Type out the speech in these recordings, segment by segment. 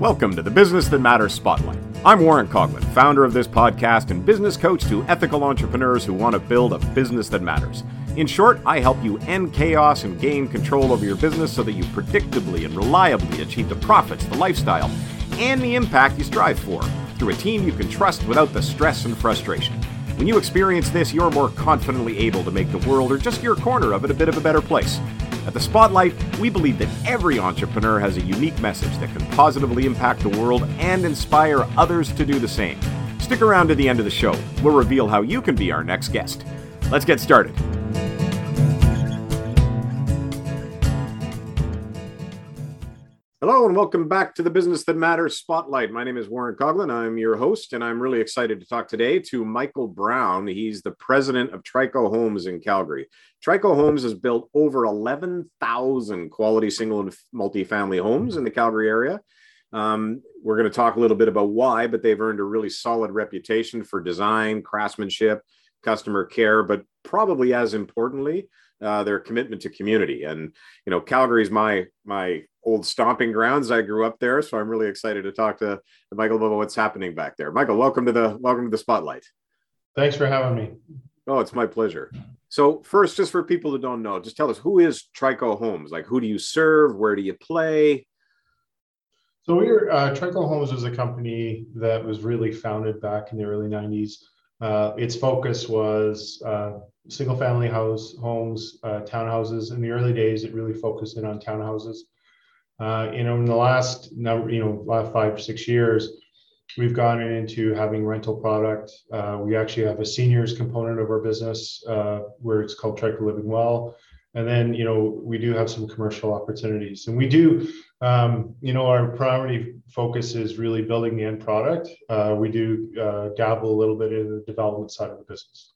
Welcome to the Business That Matters Spotlight. I'm Warren Coughlin, founder of this podcast and business coach to ethical entrepreneurs who want to build a business that matters. In short, I help you end chaos and gain control over your business so that you predictably and reliably achieve the profits, the lifestyle, and the impact you strive for through a team you can trust without the stress and frustration. When you experience this, you're more confidently able to make the world or just your corner of it a bit of a better place. At the Spotlight, we believe that every entrepreneur has a unique message that can positively impact the world and inspire others to do the same. Stick around to the end of the show. We'll reveal how you can be our next guest. Let's get started. Hello and welcome back to the Business That Matters Spotlight. My name is Warren Coughlin. I'm your host, and I'm really excited to talk today to Michael Brown. He's the president of Trico Homes in Calgary. Trico Homes has built over 11,000 quality single and multifamily homes in the Calgary area. Um, we're going to talk a little bit about why, but they've earned a really solid reputation for design, craftsmanship, customer care, but probably as importantly, uh, their commitment to community. And you know, Calgary's my my old stomping grounds. I grew up there, so I'm really excited to talk to, Michael about what's happening back there. Michael, welcome to the welcome to the spotlight. Thanks for having me. Oh, it's my pleasure. So first, just for people that don't know, just tell us who is Trico Homes? Like, who do you serve? Where do you play? So we're uh, Trico Homes was a company that was really founded back in the early '90s. Uh, its focus was uh, single family house homes, uh, townhouses. In the early days, it really focused in on townhouses. Uh, you know, in the last number, you know, last five six years, we've gone into having rental product. Uh, we actually have a seniors component of our business uh, where it's called Trico Living Well. And then, you know, we do have some commercial opportunities. And we do, um, you know, our primary focus is really building the end product. Uh, we do uh, dabble a little bit in the development side of the business.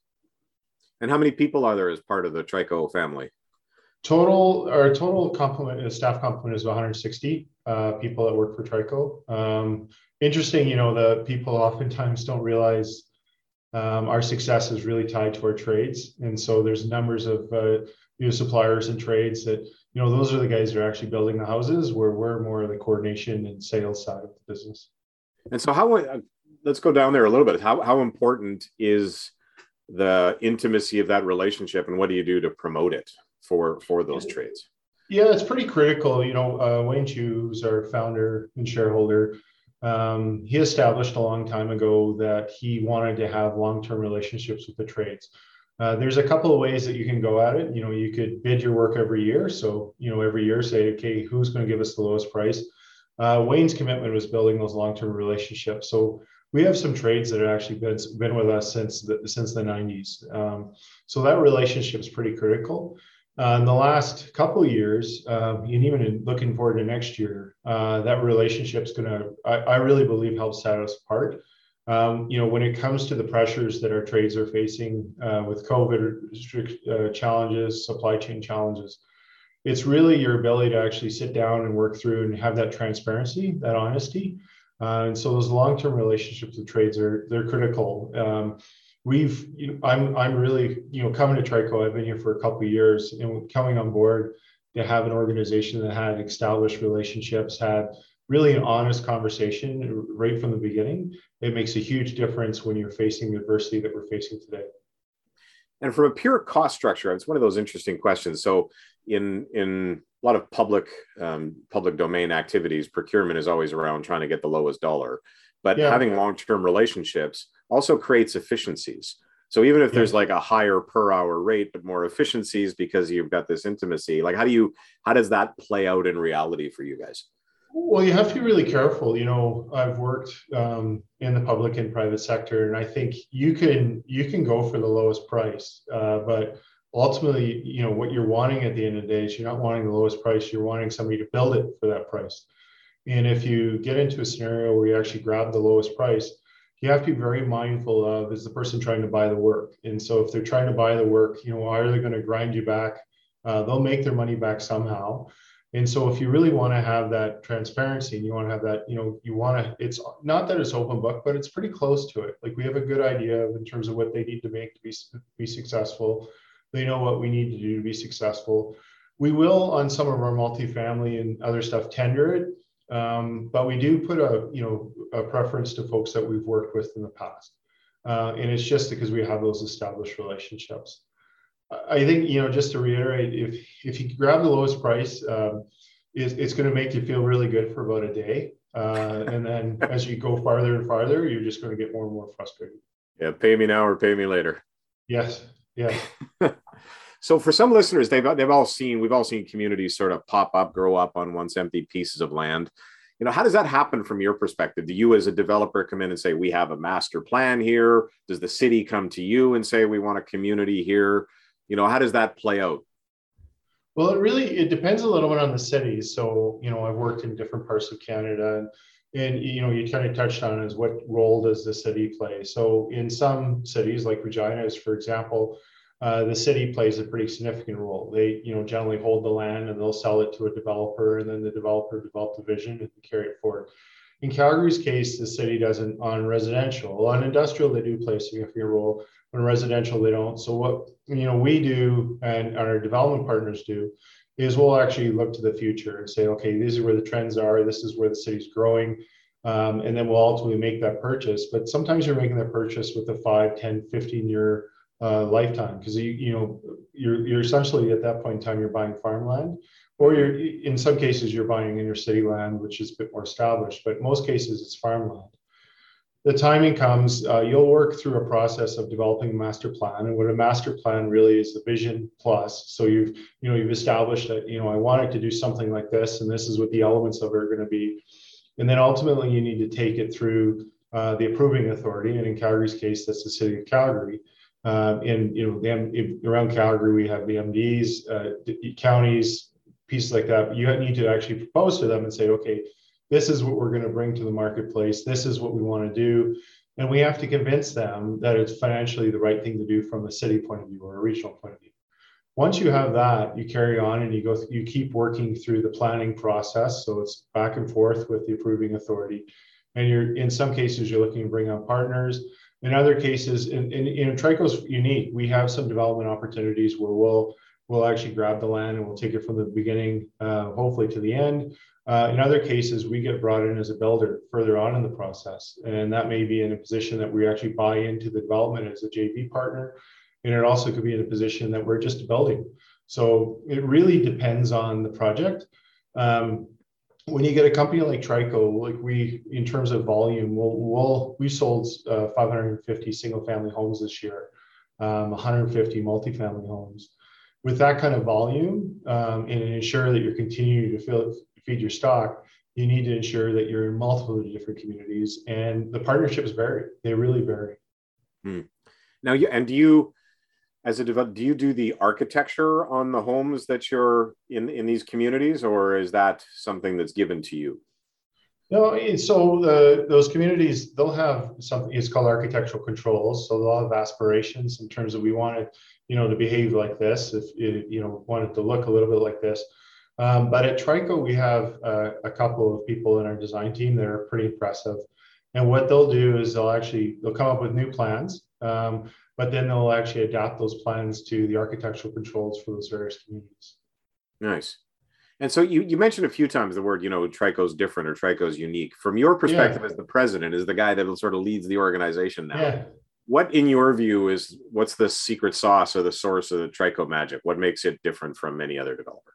And how many people are there as part of the Trico family? Total, our total complement, staff complement is 160 uh, people that work for Trico. Um, interesting, you know, the people oftentimes don't realize um, our success is really tied to our trades, and so there's numbers of uh, you know suppliers and trades that you know those are the guys that are actually building the houses, where we're more of the coordination and sales side of the business. And so, how uh, let's go down there a little bit. How how important is the intimacy of that relationship, and what do you do to promote it for for those trades? Yeah, it's pretty critical. You know, uh, Wayne Chiu, who's our founder and shareholder, um, he established a long time ago that he wanted to have long-term relationships with the trades. Uh, there's a couple of ways that you can go at it. You know, you could bid your work every year. So, you know, every year say, okay, who's going to give us the lowest price? Uh, Wayne's commitment was building those long-term relationships. So we have some trades that have actually been, been with us since the, since the 90s. Um, so that relationship is pretty critical. Uh, in the last couple years, uh, and even looking forward to next year, uh, that is going to, I really believe, help set us apart. Um, you know, when it comes to the pressures that our trades are facing uh, with COVID uh, challenges, supply chain challenges, it's really your ability to actually sit down and work through and have that transparency, that honesty. Uh, and so those long-term relationships with trades are they're critical. Um, we've you know, I'm I'm really you know coming to Trico. I've been here for a couple years and coming on board to have an organization that had established relationships, had really an honest conversation right from the beginning. It makes a huge difference when you're facing the adversity that we're facing today. And from a pure cost structure, it's one of those interesting questions. So in in a lot of public um, public domain activities, procurement is always around trying to get the lowest dollar. But yeah. having long term relationships also creates efficiencies. So even if there's like a higher per hour rate, but more efficiencies because you've got this intimacy, like how do you how does that play out in reality for you guys? Well, you have to be really careful. You know, I've worked um, in the public and private sector, and I think you can you can go for the lowest price, uh, but ultimately, you know, what you're wanting at the end of the day is you're not wanting the lowest price. You're wanting somebody to build it for that price. And if you get into a scenario where you actually grab the lowest price, you have to be very mindful of is the person trying to buy the work. And so if they're trying to buy the work, you know, are they going to grind you back? Uh, they'll make their money back somehow. And so if you really want to have that transparency and you want to have that, you know, you want to, it's not that it's open book, but it's pretty close to it. Like we have a good idea in terms of what they need to make to be, be successful. They know what we need to do to be successful. We will on some of our multifamily and other stuff tender it Um, but we do put a you know a preference to folks that we've worked with in the past, uh, and it's just because we have those established relationships. I think you know just to reiterate, if if you grab the lowest price, um, it's, it's going to make you feel really good for about a day, uh, and then as you go farther and farther, you're just going to get more and more frustrated. Yeah, pay me now or pay me later. Yes. Yes. so for some listeners, they've they've all seen we've all seen communities sort of pop up, grow up on once empty pieces of land. You know, how does that happen from your perspective? Do you, as a developer, come in and say, "We have a master plan here"? Does the city come to you and say, "We want a community here"? You know, how does that play out? Well, it really it depends a little bit on the city. So, you know, I've worked in different parts of Canada, and and you know, you kind of touched on is what role does the city play? So, in some cities like Regina, is for example, uh, the city plays a pretty significant role. They, you know, generally hold the land and they'll sell it to a developer, and then the developer develop the vision and carry it forward. In Calgary's case, the city doesn't on residential. On industrial, they do play a significant role. On residential, they don't. So what you know we do and our development partners do is we'll actually look to the future and say, okay, these are where the trends are. This is where the city's growing. Um, and then we'll ultimately make that purchase. But sometimes you're making that purchase with a 5, 10, 15 year uh, lifetime because you, you know, you're, you're essentially at that point in time, you're buying farmland or you're in some cases you're buying inner city land, which is a bit more established, but most cases it's farmland the timing comes, uh, you'll work through a process of developing a master plan. And what a master plan really is the vision plus. So you've, you know, you've established that, you know, I wanted to do something like this, and this is what the elements of it are going to be. And then ultimately you need to take it through uh, the approving authority. And in Calgary's case, that's the city of Calgary. Um, and, you know, around Calgary, we have the MDs, uh, counties, pieces like that. But You need to actually propose to them and say, okay, this is what we're going to bring to the marketplace. This is what we want to do. And we have to convince them that it's financially the right thing to do from a city point of view or a regional point of view. Once you have that, you carry on and you go, th- you keep working through the planning process. So it's back and forth with the approving authority. And you're, in some cases, you're looking to bring on partners. In other cases, in, in, in Trico's unique, we have some development opportunities where we'll, we'll actually grab the land and we'll take it from the beginning, uh, hopefully to the end. Uh, in other cases, we get brought in as a builder further on in the process, and that may be in a position that we actually buy into the development as a JV partner, and it also could be in a position that we're just building. So it really depends on the project. Um, when you get a company like Trico, like we, in terms of volume, we'll, we'll we sold uh, 550 single-family homes this year, um, 150 multifamily homes. With that kind of volume, um, and ensure that you're continuing to fill, feed your stock, you need to ensure that you're in multiple different communities and the partnerships vary. They really vary. Hmm. Now, you, and do you, as a developer, do you do the architecture on the homes that you're in in these communities, or is that something that's given to you? No, so the, those communities they'll have something. It's called architectural controls. So they'll have aspirations in terms of we want it, you know, to behave like this. If you know want it to look a little bit like this, um, but at Trico, we have uh, a couple of people in our design team that are pretty impressive. And what they'll do is they'll actually they'll come up with new plans, um, but then they'll actually adapt those plans to the architectural controls for those various communities. Nice. And so you, you mentioned a few times the word, you know, Trico's different or Trico's unique. From your perspective yeah. as the president, is the guy that sort of leads the organization now. Yeah. What, in your view, is what's the secret sauce or the source of the Trico magic? What makes it different from many other developers?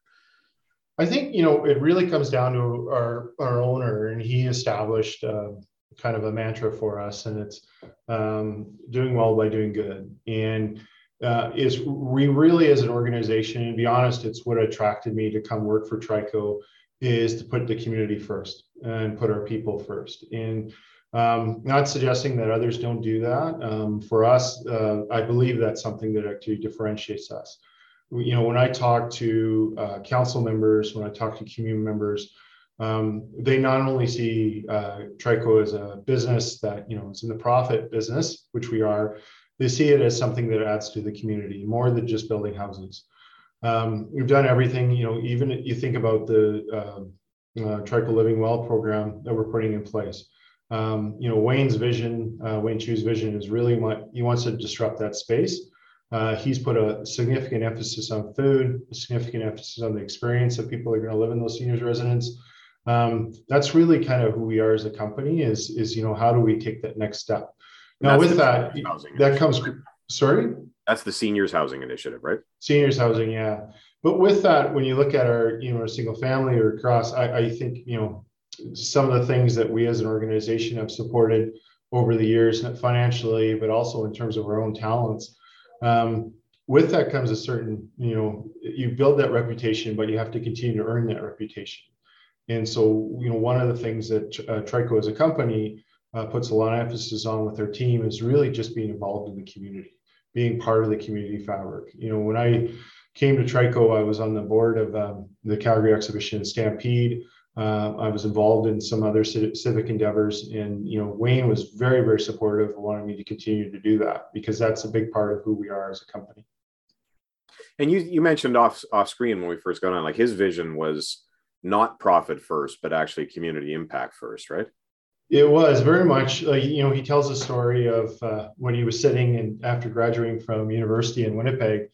I think you know it really comes down to our our owner, and he established uh, kind of a mantra for us, and it's um, doing well by doing good. And uh, is we really, as an organization, and be honest, it's what attracted me to come work for Trico, is to put the community first and put our people first. And um, not suggesting that others don't do that. Um, for us, uh, I believe that's something that actually differentiates us you know, when I talk to uh, council members, when I talk to community members, um, they not only see uh, Trico as a business that you know is in the profit business, which we are, they see it as something that adds to the community more than just building houses. Um, we've done everything, you know, even you think about the uh, uh, Trico Living Well program that we're putting in place. Um, you know, Wayne's vision, uh, Wayne Chiu's vision is really what he wants to disrupt that space. Uh, he's put a significant emphasis on food, a significant emphasis on the experience that people are going to live in those seniors residents. Um, that's really kind of who we are as a company. Is is you know how do we take that next step? Now with that, that comes. Sorry. That's the seniors housing initiative, right? Seniors housing, yeah. But with that, when you look at our, you know, single family or across, I, I think, you know, some of the things that we as an organization have supported over the years, not financially, but also in terms of our own talents. Um, with that comes a certain, you know, you build that reputation, but you have to continue to earn that reputation. And so, you know, one of the things that uh, Trico as a company uh, puts a lot of emphasis on with their team is really just being involved in the community, being part of the community fabric. You know, when I came to Trico, I was on the board of um, the Calgary Exhibition Stampede. Uh, I was involved in some other civic endeavors, and you know Wayne was very, very supportive, wanting me to continue to do that because that's a big part of who we are as a company. And you you mentioned off off screen when we first got on, like his vision was not profit first, but actually community impact first, right? It was very much, uh, you know, he tells a story of uh, when he was sitting and after graduating from university in Winnipeg,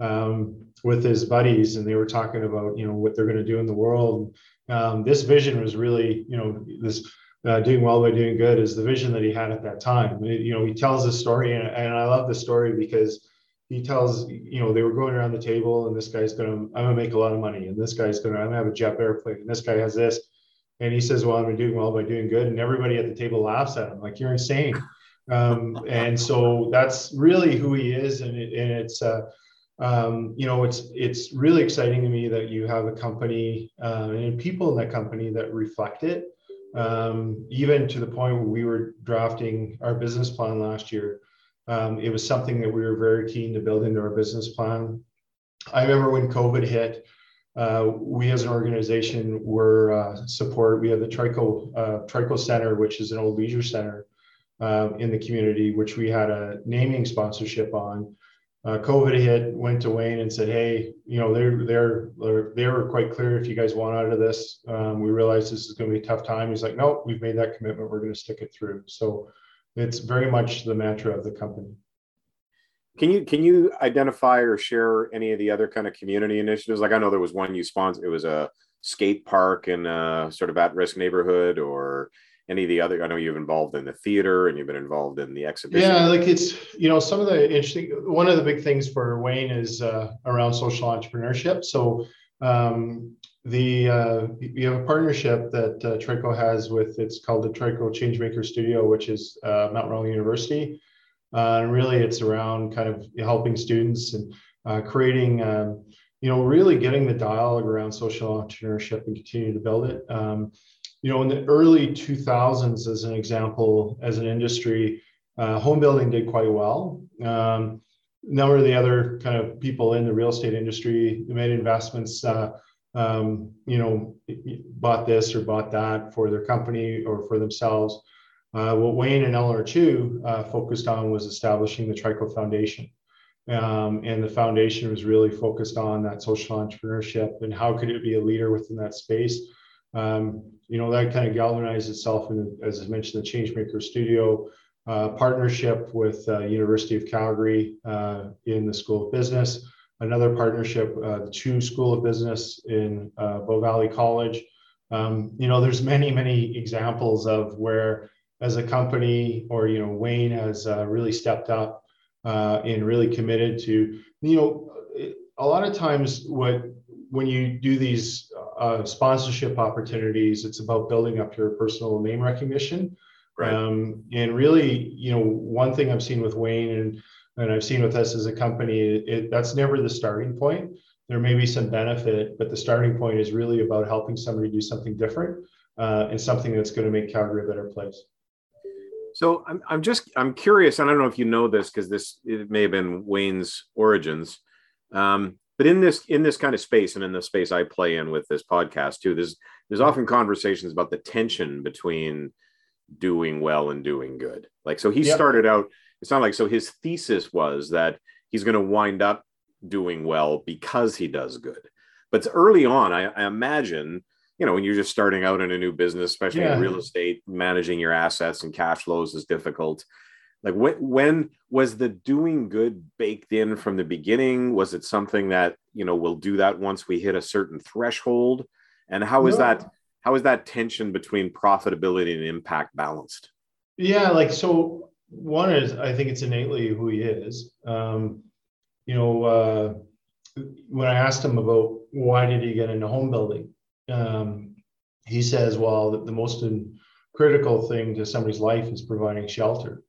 um, with his buddies, and they were talking about you know what they're going to do in the world. Um, this vision was really you know this uh, doing well by doing good is the vision that he had at that time. It, you know, he tells this story, and, and I love the story because he tells you know they were going around the table, and this guy's to I'm to make a lot of money, and this guy's to I'm to have a jet airplane, and this guy has this, and he says, well, I'm doing well by doing good, and everybody at the table laughs at him like you're insane. Um, and so that's really who he is, and, it, and it's. Uh, um, you know, it's it's really exciting to me that you have a company uh, and people in that company that reflect it. Um, even to the point where we were drafting our business plan last year, um, it was something that we were very keen to build into our business plan. I remember when COVID hit, uh, we as an organization were uh, support. We have the Trico uh, Trico Center, which is an old leisure center uh, in the community, which we had a naming sponsorship on uh, COVID hit, went to Wayne and said, "Hey, you know, they're they're, they're they were quite clear. If you guys want out of this, um, we realize this is going to be a tough time." He's like, "Nope, we've made that commitment. We're going to stick it through." So, it's very much the mantra of the company. Can you can you identify or share any of the other kind of community initiatives? Like I know there was one you sponsored. It was a skate park in a sort of at risk neighborhood, or any of the other i know you've involved in the theater and you've been involved in the exhibition. Yeah like it's you know some of the interesting one of the big things for wayne is uh, around social entrepreneurship. So um, the uh, you have a partnership that uh, Trico has with it's called the Trico Changemaker Studio, which is uh, Mount Royal University, uh, and really it's around kind of helping students and uh, creating, um, you know, really getting the dialogue around social entrepreneurship and continue to build it. Um, you know, in the early 2000s, as an example, as an industry, uh, home building did quite well. Um, a number of the other kind of people in the real estate industry made investments, uh, um, you know, bought this or bought that for their company or for themselves. Uh, what Wayne and Eleanor Chiu uh, focused on was establishing the Trico Foundation. Um, and the foundation was really focused on that social entrepreneurship and how could it be a leader within that space um, you know, that kind of galvanized itself in, as I mentioned, the Changemaker Studio uh, partnership with uh, University of Calgary uh, in the School of Business, another partnership, uh, the School of Business in uh, Bow Valley College. Um, you know, there's many, many examples of where as a company or, you know, Wayne has uh, really stepped up and really committed to, you know, a lot of times what when you do these uh, sponsorship opportunities, it's about building up your personal name recognition. Right. Um, and really, you know, one thing I've seen with Wayne and and I've seen with us as a company, it, that's never the starting point. There may be some benefit, but the starting point is really about helping somebody do something different uh, and something that's going to make Calgary a better place. So I'm, I'm just I'm curious. I don't know if you know this because this it may have been Wayne's origins. Um, but in this in this kind of space and in the space i play in with this podcast too there's there's often conversations about the tension between doing well and doing good like so he yep. started out it's not like so his thesis was that he's going to wind up doing well because he does good but early on I, I, imagine you know when you're just starting out in a new business especially yeah. in real estate managing your assets and cash flows is difficult like when, when was the doing good baked in from the beginning was it something that you know we'll do that once we hit a certain threshold and how is no. that how is that tension between profitability and impact balanced? Yeah, like so. One is I think it's innately who he is. Um, you know, uh, when I asked him about why did he get into home building, um, he says, well, the, the most critical thing to somebody's life is providing shelter.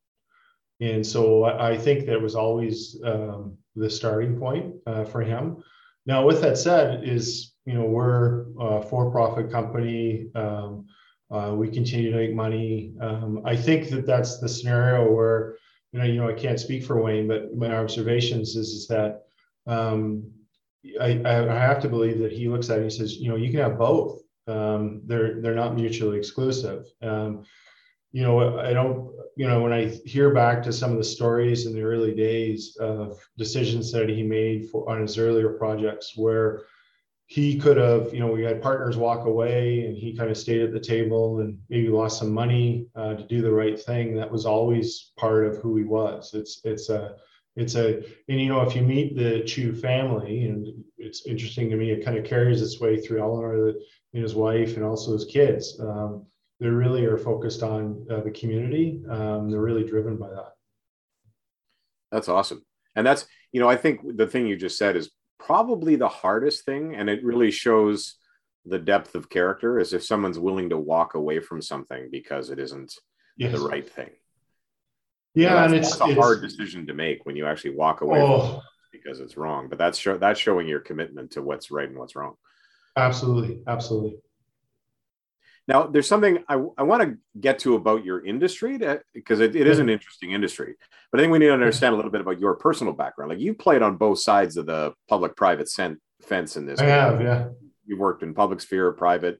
And so I, think that was always um, the starting point uh, for him. Now, with that said, is you know we're a for-profit company. Um, uh, we continue to make money. Um, I think that that's the scenario where you know you know I can't speak for Wayne, but my observations is is that um, I, I have to believe that he looks at it and says, you know, you can have both. Um, they're they're not mutually exclusive. Um, you know, I don't, you know, when I hear back to some of the stories in the early days of decisions that he made for on his earlier projects where he could have, you know, we had partners walk away and he kind of stayed at the table and maybe lost some money uh, to do the right thing. That was always part of who he was. It's, it's a, it's a, and you know, if you meet the Chiu family, and it's interesting to me, it kind of carries its way through Eleanor and his wife and also his kids. Um, they really are focused on uh, the community. Um, they're really driven by that. That's awesome. And that's, you know, I think the thing you just said is probably the hardest thing. And it really shows the depth of character is if someone's willing to walk away from something because it isn't yes. the right thing. Yeah. You know, and it's a it's, hard decision to make when you actually walk away oh, because it's wrong. But that's show, that's showing your commitment to what's right and what's wrong. Absolutely. Absolutely. Now, there's something I, I want to get to about your industry because it, it is an interesting industry. But I think we need to understand a little bit about your personal background. Like you played on both sides of the public-private fence in this. I have, yeah. You've worked in public sphere, or private,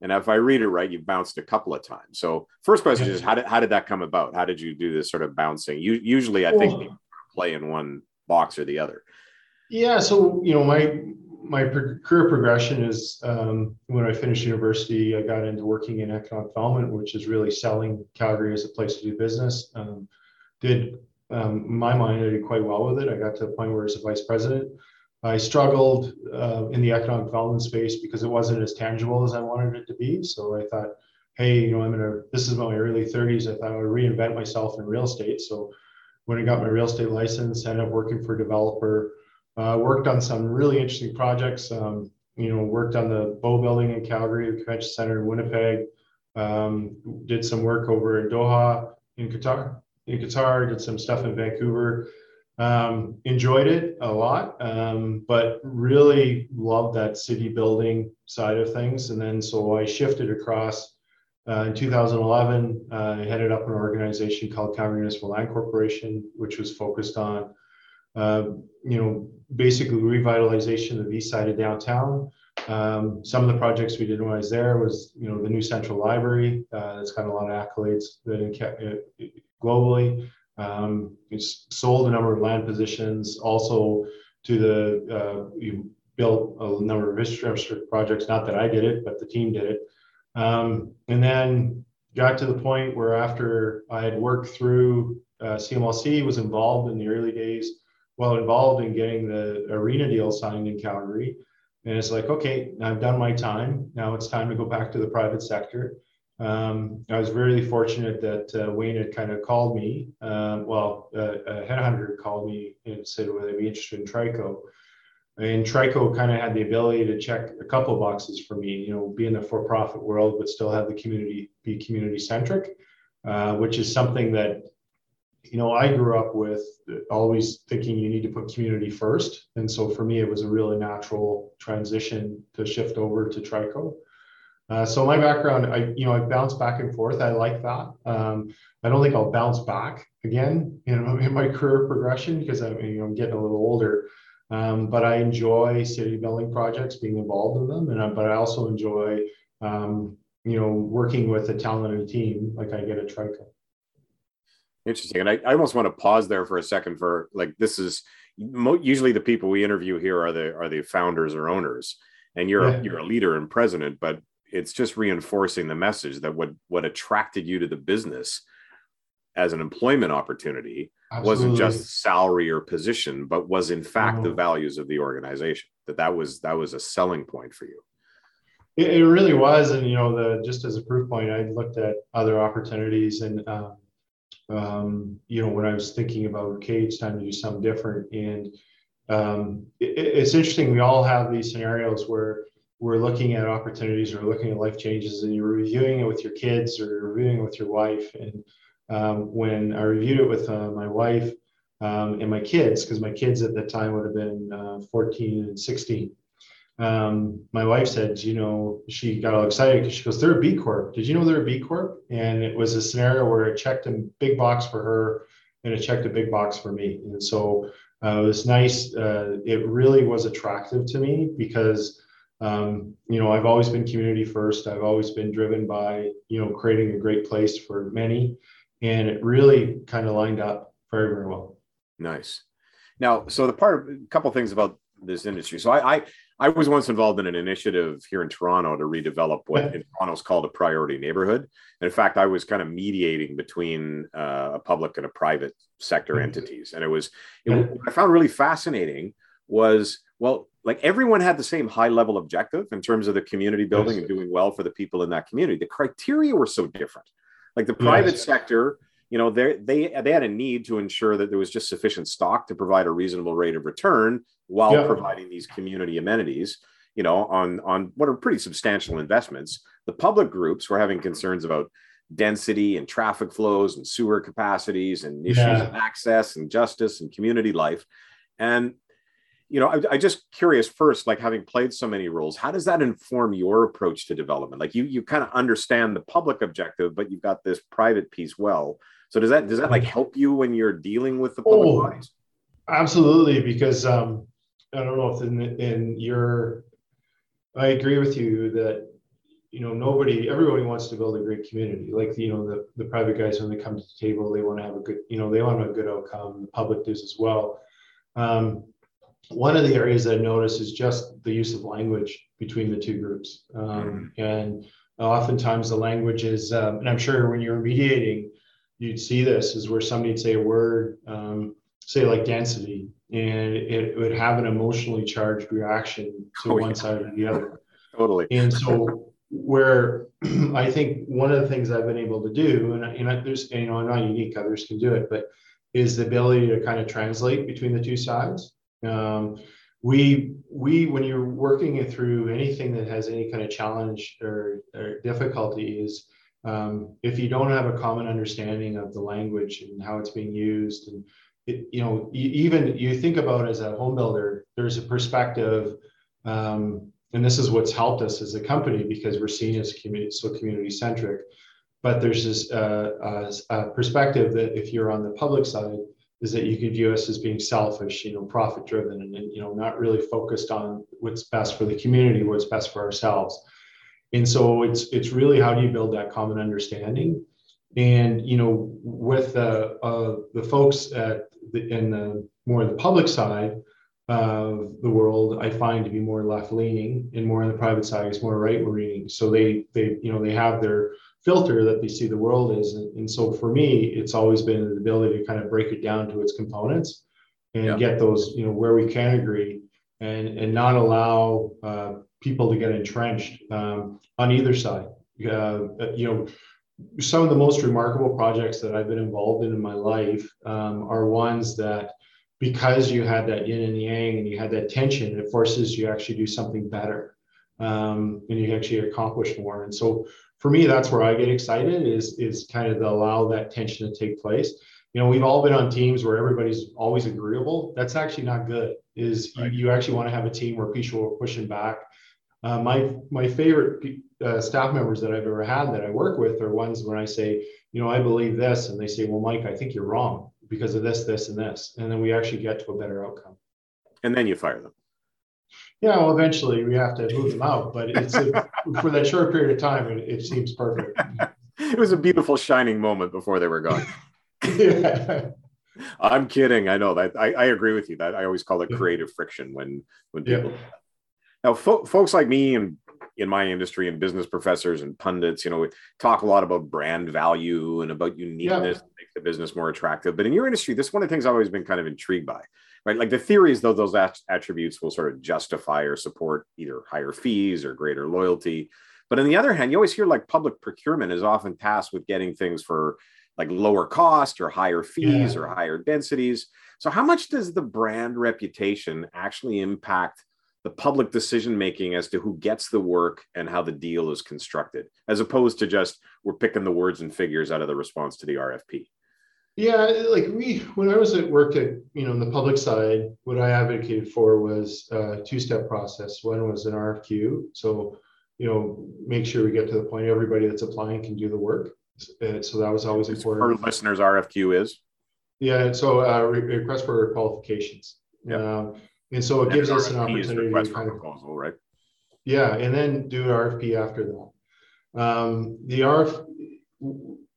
and if I read it right, you've bounced a couple of times. So, first question yeah. is how did how did that come about? How did you do this sort of bouncing? You usually, I well, think, people play in one box or the other. Yeah. So you know, my my career progression is um, when I finished university, I got into working in economic development, which is really selling Calgary as a place to do business. Um, did um, my mind, I did quite well with it. I got to the point where as a vice president, I struggled uh, in the economic development space because it wasn't as tangible as I wanted it to be. So I thought, hey, you know, I'm gonna. This is my early 30s. I thought I would reinvent myself in real estate. So when I got my real estate license, I ended up working for a developer uh, worked on some really interesting projects. Um, you know, worked on the Bow Building in Calgary, the Convention Center in Winnipeg. Um, did some work over in Doha in Qatar. In Qatar, did some stuff in Vancouver. Um, enjoyed it a lot, um, but really loved that city building side of things. And then so I shifted across uh, in 2011. Uh, I headed up an organization called Calgary Municipal Land Corporation, which was focused on you know, basically revitalization of the east side of downtown. Um, some of the projects we did when I was there was, you know, the new central library. Uh, that's got a lot of accolades uh, globally. Um, it's sold a number of land positions. Also, to the uh, you built a number of infrastructure projects. Not that I did it, but the team did it. Um, and then got to the point where after I had worked through uh, CMLC, was involved in the early days well involved in getting the arena deal signed in Calgary. And it's like, okay, I've done my time. Now it's time to go back to the private sector. Um, I was really fortunate that uh, Wayne had kind of called me. Um, well, uh, a headhunter called me and said, would I be interested in Trico? And Trico kind of had the ability to check a couple boxes for me, you know, be in the for-profit world, but still have the community be community centric, uh, which is something that you know, I grew up with always thinking you need to put community first. And so for me, it was a really natural transition to shift over to Trico. Uh, so my background, I, you know, I bounce back and forth. I like that. Um, I don't think I'll bounce back again, you know, in my career progression because I'm, you know, I'm getting a little older. Um, but I enjoy city building projects, being involved in them, and I, but I also enjoy, um, you know, working with a talented team like I get at Trico. Interesting. And I, I almost want to pause there for a second for like, this is mo- usually the people we interview here are the, are the founders or owners and you're, yeah. you're a leader and president, but it's just reinforcing the message that what, what attracted you to the business as an employment opportunity Absolutely. wasn't just salary or position, but was in fact the values of the organization that that was, that was a selling point for you. It, it, really was, and you know, the just as a proof point, I looked at other opportunities, and um, um, you know, when I was thinking about okay, it's time to do something different, and um, it, it's interesting. We all have these scenarios where we're looking at opportunities, or looking at life changes, and you're reviewing it with your kids or reviewing it with your wife. And um, when I reviewed it with uh, my wife um, and my kids, because my kids at the time would have been uh, 14 and 16 um, my wife said, you know, she got all excited because she goes, they're a B Corp. Did you know they're a B Corp? And it was a scenario where it checked a big box for her and it checked a big box for me. And so uh, it was nice. Uh, it really was attractive to me because, um, you know, I've always been community first. I've always been driven by, you know, creating a great place for many. And it really kind of lined up very, very well. Nice. Now, so the part of a couple things about this industry. So I, I I was once involved in an initiative here in Toronto to redevelop what in Toronto is called a priority neighborhood. And in fact, I was kind of mediating between uh, a public and a private sector mm-hmm. entities. And it was, it, what I found really fascinating was, well, like everyone had the same high level objective in terms of the community building and doing well for the people in that community. The criteria were so different. Like the private sector, you know, they they they had a need to ensure that there was just sufficient stock to provide a reasonable rate of return while yeah. providing these community amenities you know on on what are pretty substantial investments the public groups were having concerns about density and traffic flows and sewer capacities and issues yeah. of access and justice and community life and you know I, I just curious first like having played so many roles how does that inform your approach to development? Like you you kind of understand the public objective but you've got this private piece well. So does that does that like help you when you're dealing with the public oh, bodies absolutely because um I don't know if in in your, I agree with you that you know nobody everybody wants to build a great community. Like you know the, the private guys when they come to the table they want to have a good you know they want a good outcome. The public does as well. Um, one of the areas that i notice is just the use of language between the two groups um, mm. and oftentimes the language is um, and i'm sure when you're mediating you'd see this is where somebody'd say a word um, say like density and it would have an emotionally charged reaction to oh, one yeah. side or the other totally and so where i think one of the things i've been able to do and, and there's you know i'm not unique others can do it but is the ability to kind of translate between the two sides um, we we when you're working it through anything that has any kind of challenge or, or difficulty is um, if you don't have a common understanding of the language and how it's being used and it, you know, even you think about as a home builder, there's a perspective, um, and this is what's helped us as a company because we're seen as community, so community centric. But there's this uh, uh, perspective that if you're on the public side, is that you could view us as being selfish, you know, profit driven, and, and you know, not really focused on what's best for the community, what's best for ourselves. And so it's it's really how do you build that common understanding? And you know, with uh, uh, the folks at the, in the more the public side of the world, I find to be more left leaning, and more on the private side is more right leaning. So they they you know they have their filter that they see the world is, and, and, so for me, it's always been the ability to kind of break it down to its components and yeah. get those you know where we can agree and and not allow uh, people to get entrenched um, on either side. Uh, you know some of the most remarkable projects that I've been involved in in my life um, are ones that, because you had that yin and yang and you had that tension, it forces you actually do something better um, and you actually accomplish more. And so for me, that's where I get excited is is kind of to allow that tension to take place. You know, we've all been on teams where everybody's always agreeable. That's actually not good. Is right. you, you actually want to have a team where people are pushing back uh, my my favorite uh, staff members that I've ever had that I work with are ones when I say, you know, I believe this, and they say, well, Mike, I think you're wrong because of this, this, and this, and then we actually get to a better outcome. And then you fire them. Yeah, well, eventually we have to move them out, but it's a, for that short period of time, it, it seems perfect. it was a beautiful shining moment before they were gone. yeah. I'm kidding. I know that. I, I agree with you. That I always call it creative friction when when people. Yeah now, fo- folks like me and in my industry and business professors and pundits, you know, we talk a lot about brand value and about uniqueness yeah. to make the business more attractive. But in your industry, this is one of the things I've always been kind of intrigued by. Right? Like the theory is though those attributes will sort of justify or support either higher fees or greater loyalty. But on the other hand, you always hear like public procurement is often tasked with getting things for like lower cost or higher fees yeah. or higher densities. So how much does the brand reputation actually impact the public decision making as to who gets the work and how the deal is constructed, as opposed to just we're picking the words and figures out of the response to the RFP? Yeah, like we, when I was at work at, you know, on the public side, what I advocated for was a two-step process. One was an RFQ. So, you know, make sure we get to the point everybody that's applying can do the work. Uh, so that was always important. For listeners, RFQ is? Yeah, so uh, request for qualifications. Yeah. Um, and so it and gives us an opportunity to kind of, proposal, right? Yeah, and then do an RFP after that. Um, the RF,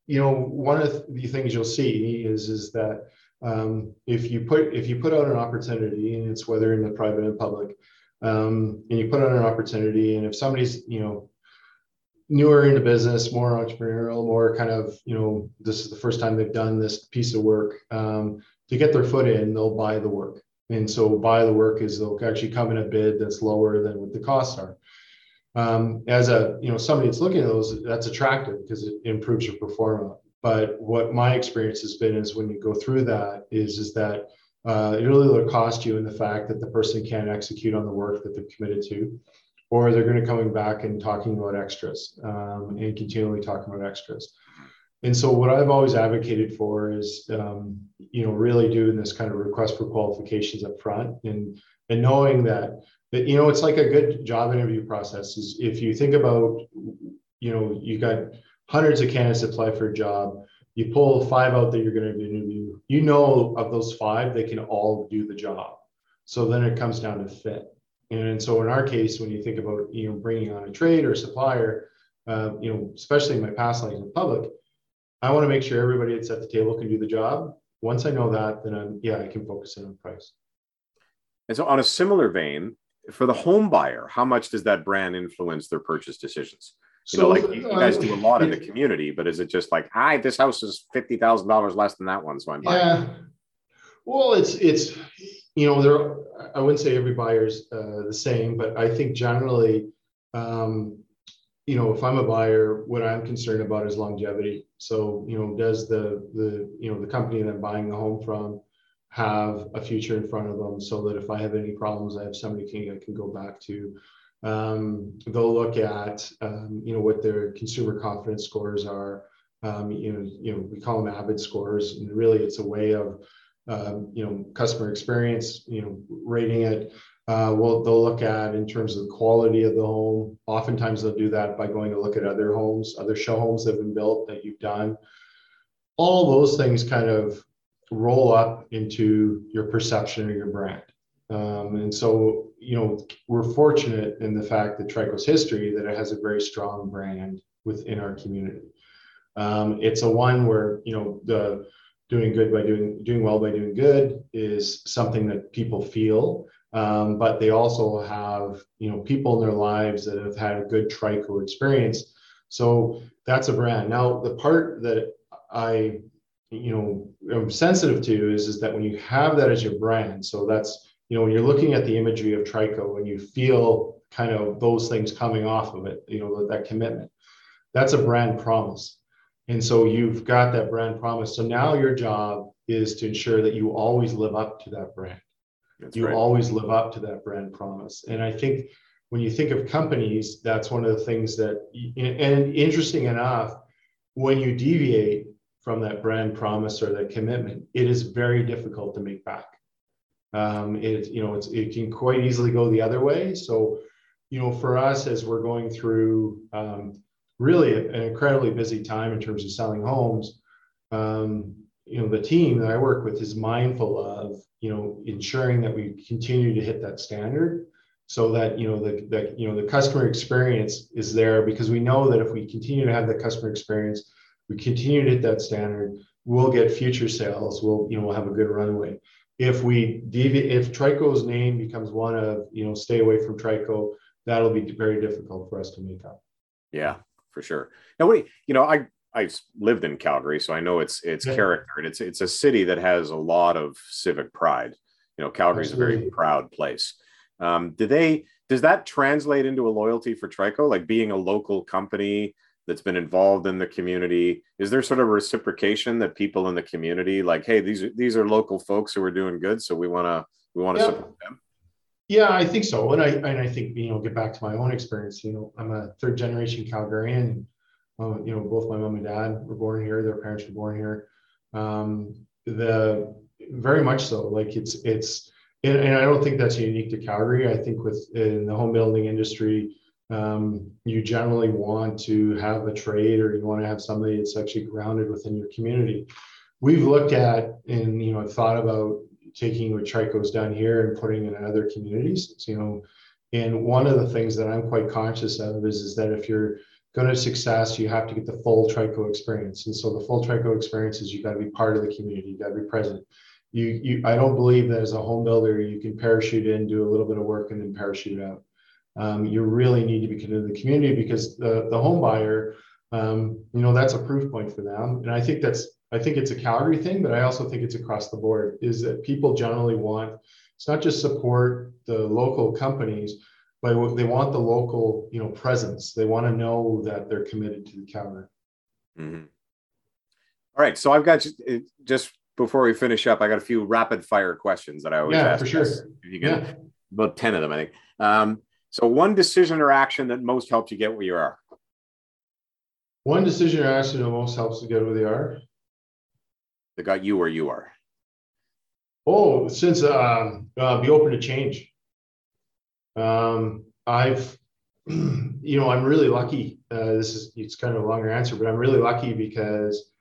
you know, one of the things you'll see is is that um, if you put if you put out an opportunity, and it's whether in the private and public, um, and you put out an opportunity, and if somebody's you know newer into business, more entrepreneurial, more kind of you know this is the first time they've done this piece of work, um, to get their foot in, they'll buy the work. And so buy the work is they'll actually come in a bid that's lower than what the costs are. Um, as a you know somebody that's looking at those, that's attractive because it improves your performance. But what my experience has been is when you go through that is is that uh, it really will cost you in the fact that the person can't execute on the work that they've committed to, or they're going to coming back and talking about extras um, and continually talking about extras. And so what I've always advocated for is, um, you know, really doing this kind of request for qualifications up front and, and knowing that, you know, it's like a good job interview process is if you think about, you know, you got hundreds of candidates apply for a job, you pull five out that you're going to interview, you know, of those five, they can all do the job. So then it comes down to fit. And so in our case, when you think about, you know, bringing on a trade or supplier, uh, you know, especially in my past life in public, I want to make sure everybody that's at the table can do the job. Once I know that, then I'm yeah, I can focus in on price. And so, on a similar vein, for the home buyer, how much does that brand influence their purchase decisions? You so, know, like you guys do a lot in the community, but is it just like, hi, this house is fifty thousand dollars less than that one, so I'm buying? Yeah. Well, it's it's you know there. I wouldn't say every buyer's uh, the same, but I think generally um, you know, if I'm a buyer, what I'm concerned about is longevity. So, you know, does the the you know the company that I'm buying the home from have a future in front of them, so that if I have any problems, I have somebody can I can go back to. Um, they'll look at um, you know what their consumer confidence scores are. Um, you know, you know, we call them AVID scores, and really it's a way of um, you know customer experience, you know, rating it uh, well, they'll look at in terms of the quality of the home. Oftentimes, they'll do that by going to look at other homes, other show homes that have been built that you've done. All those things kind of roll up into your perception of your brand. Um, and so, you know, we're fortunate in the fact that Trico's history that it has a very strong brand within our community. Um, it's a one where you know the doing good by doing doing well by doing good is something that people feel um, but they also have you know people in their lives that have had a good trico experience so that's a brand now the part that i you know I'm sensitive to is is that when you have that as your brand so that's you know when you're looking at the imagery of trico and you feel kind of those things coming off of it you know that commitment that's a brand promise and so you've got that brand promise so now your job is to ensure that you always live up to that brand that's you right. always live up to that brand promise. And I think when you think of companies, that's one of the things that, and interesting enough, when you deviate from that brand promise or that commitment, it is very difficult to make back. Um, it, you know, it's, it can quite easily go the other way. So, you know, for us, as we're going through um, really an incredibly busy time in terms of selling homes, um, you know, the team that I work with is mindful of you know, ensuring that we continue to hit that standard so that you know the, the you know the customer experience is there because we know that if we continue to have that customer experience we continue to hit that standard we'll get future sales we'll you know we'll have a good runway if we deviate if trico's name becomes one of you know stay away from trico that'll be very difficult for us to make up yeah for sure now what you know i I've lived in Calgary, so I know it's it's yeah. character, and it's it's a city that has a lot of civic pride. You know, Calgary is a very proud place. Um, do they? Does that translate into a loyalty for Trico? Like being a local company that's been involved in the community, is there sort of reciprocation that people in the community like, hey, these are these are local folks who are doing good, so we want to we want to support them? Yeah, I think so, and I and I think you know, get back to my own experience. You know, I'm a third generation Calgarian. Uh, you know, both my mom and dad were born here. Their parents were born here. Um, the very much so. Like it's it's, and, and I don't think that's unique to Calgary. I think with in the home building industry, um, you generally want to have a trade or you want to have somebody that's actually grounded within your community. We've looked at and you know thought about taking what Trico's done here and putting it in other communities. So, you know, and one of the things that I'm quite conscious of is, is that if you're going to success, you have to get the full Trico experience. And so the full Trico experience is you got to be part of the community, you got to be present. You, you, I don't believe that as a home builder, you can parachute in, do a little bit of work, and then parachute out. Um, you really need to be connected to the community because the, the home buyer, um, you know, that's a proof point for them. And I think that's, I think it's a Calgary thing, but I also think it's across the board is that people generally want, it's not just support the local companies, but they want the local, you know, presence. They want to know that they're committed to the Calgary. Mm-hmm. All right. So I've got just, just before we finish up, I got a few rapid fire questions that I always yeah, ask. for sure. If you can, yeah. about 10 of them, I think. Um, so, one decision or action that most helped you get where you are. One decision or action that most helps you get where they are. That got you where you are. Oh, since uh, uh, be open to change. Um, I've, you know, I'm really lucky. Uh, this is it's kind of a longer answer, but I'm really lucky because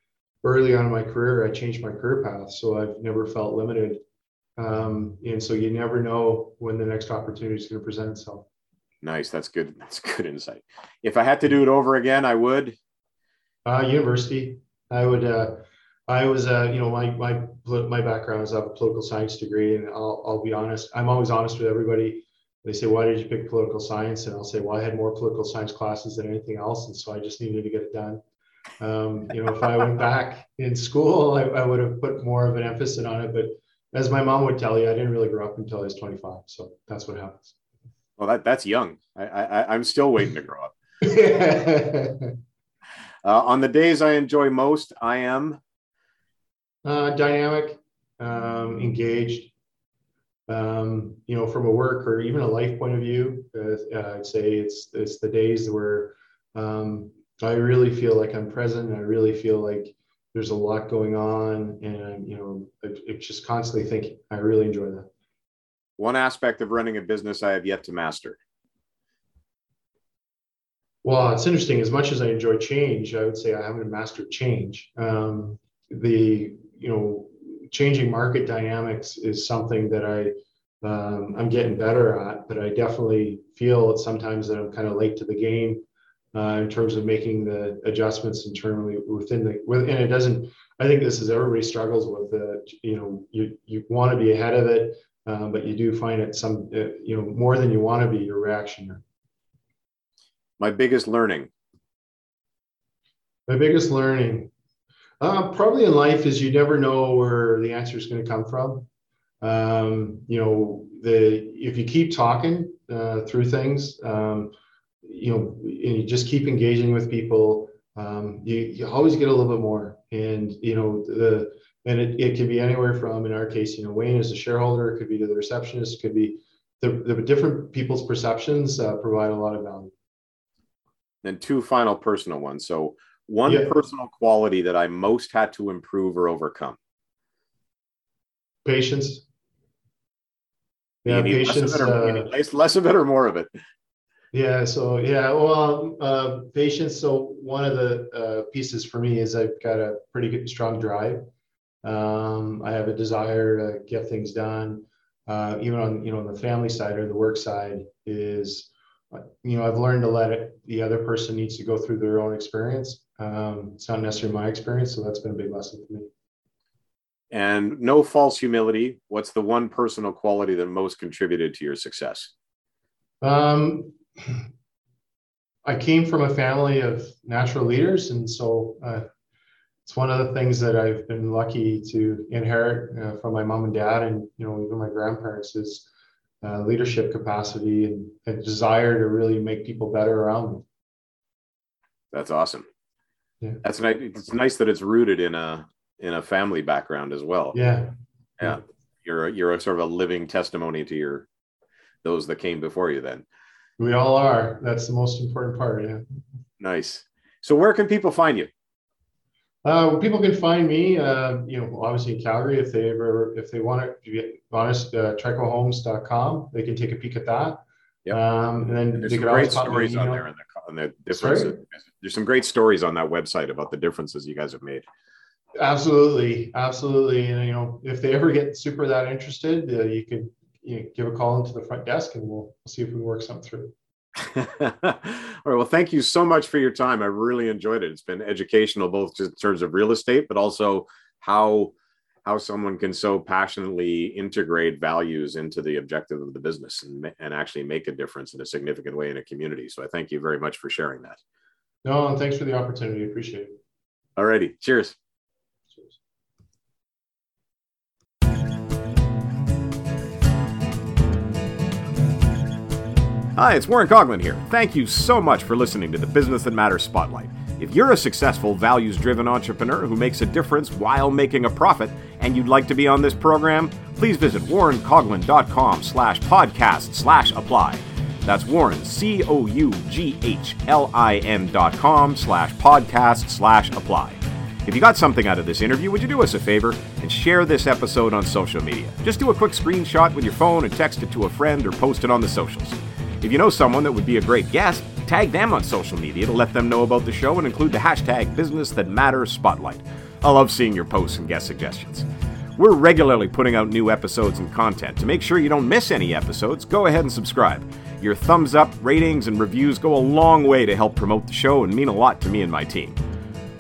early on in my career, I changed my career path, so I've never felt limited. Um, and so you never know when the next opportunity is going to present itself. Nice. That's good. That's good insight. If I had to do it over again, I would. Uh, university. I would. Uh, I was. Uh, you know, my my my background is I have a political science degree, and I'll I'll be honest. I'm always honest with everybody. They say, "Why did you pick political science?" And I'll say, "Well, I had more political science classes than anything else, and so I just needed to get it done." Um, you know, if I went back in school, I, I would have put more of an emphasis on it. But as my mom would tell you, I didn't really grow up until I was 25. So that's what happens. Well, that that's young. I, I I'm still waiting to grow up. uh, on the days I enjoy most, I am uh, dynamic, um, engaged. Um, you know, from a work or even a life point of view, uh, I'd say it's it's the days where um, I really feel like I'm present. And I really feel like there's a lot going on, and you know, it's just constantly thinking. I really enjoy that one aspect of running a business I have yet to master? Well, it's interesting. As much as I enjoy change, I would say I haven't mastered change. Um, the you know changing market dynamics is something that I um, I'm getting better at, but I definitely feel sometimes that I'm kind of late to the game uh, in terms of making the adjustments internally within the and it doesn't. I think this is everybody struggles with the you know you you want to be ahead of it um, but you do find it some, uh, you know, more than you want to be your reaction. My biggest learning. My biggest learning, uh, probably in life, is you never know where the answer is going to come from. Um, you know, the if you keep talking uh, through things, um, you know, and you just keep engaging with people, um, you, you always get a little bit more. And you know, the and it, it can be anywhere from in our case you know wayne is a shareholder it could be to the receptionist it could be the, the different people's perceptions uh, provide a lot of value. Then two final personal ones. So one yeah. personal quality that i most had to improve or overcome. Patience. Yeah patience less of, it or, uh, less of it or more of it? Yeah so yeah well uh, patience so one of the uh, pieces for me is i've got a pretty good strong drive um, I have a desire to get things done. Uh, even on you know on the family side or the work side is you know I've learned to let it the other person needs to go through their own experience. Um, it's not necessarily my experience, so that's been a big lesson for me. And no false humility. What's the one personal quality that most contributed to your success? Um, I came from a family of natural leaders, and so uh, it's one of the things that I've been lucky to inherit uh, from my mom and dad, and you know even my grandparents is uh, leadership capacity and a desire to really make people better around me. That's awesome. Yeah. That's nice. It's nice that it's rooted in a in a family background as well. Yeah. Yeah. You're a, you're a sort of a living testimony to your those that came before you then. We all are. That's the most important part. Yeah. Nice. So where can people find you? Uh, people can find me, uh, you know, obviously in Calgary. If they ever, if they want to be honest, uh, tricohomes.com, they can take a peek at that. Yeah. Um, and then and there's some great stories on there on the, on the difference. There's some great stories on that website about the differences you guys have made. Absolutely, absolutely. And you know, if they ever get super that interested, uh, you could you know, give a call into the front desk, and we'll see if we work something through. All right. Well, thank you so much for your time. I really enjoyed it. It's been educational, both in terms of real estate, but also how how someone can so passionately integrate values into the objective of the business and, and actually make a difference in a significant way in a community. So I thank you very much for sharing that. No, and thanks for the opportunity. Appreciate it. All righty. Cheers. Hi, it's Warren Coughlin here. Thank you so much for listening to the Business That Matters Spotlight. If you're a successful, values driven entrepreneur who makes a difference while making a profit and you'd like to be on this program, please visit warrencoughlin.com slash podcast slash apply. That's Warren, C O U G H L I N dot com slash podcast slash apply. If you got something out of this interview, would you do us a favor and share this episode on social media? Just do a quick screenshot with your phone and text it to a friend or post it on the socials. If you know someone that would be a great guest, tag them on social media to let them know about the show and include the hashtag Business That Matters Spotlight. I love seeing your posts and guest suggestions. We're regularly putting out new episodes and content. To make sure you don't miss any episodes, go ahead and subscribe. Your thumbs up, ratings, and reviews go a long way to help promote the show and mean a lot to me and my team.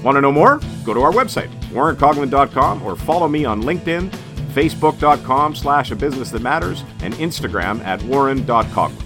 Want to know more? Go to our website, warrencoughlin.com, or follow me on LinkedIn, facebook.com slash a business that matters, and Instagram at warren.coughlin.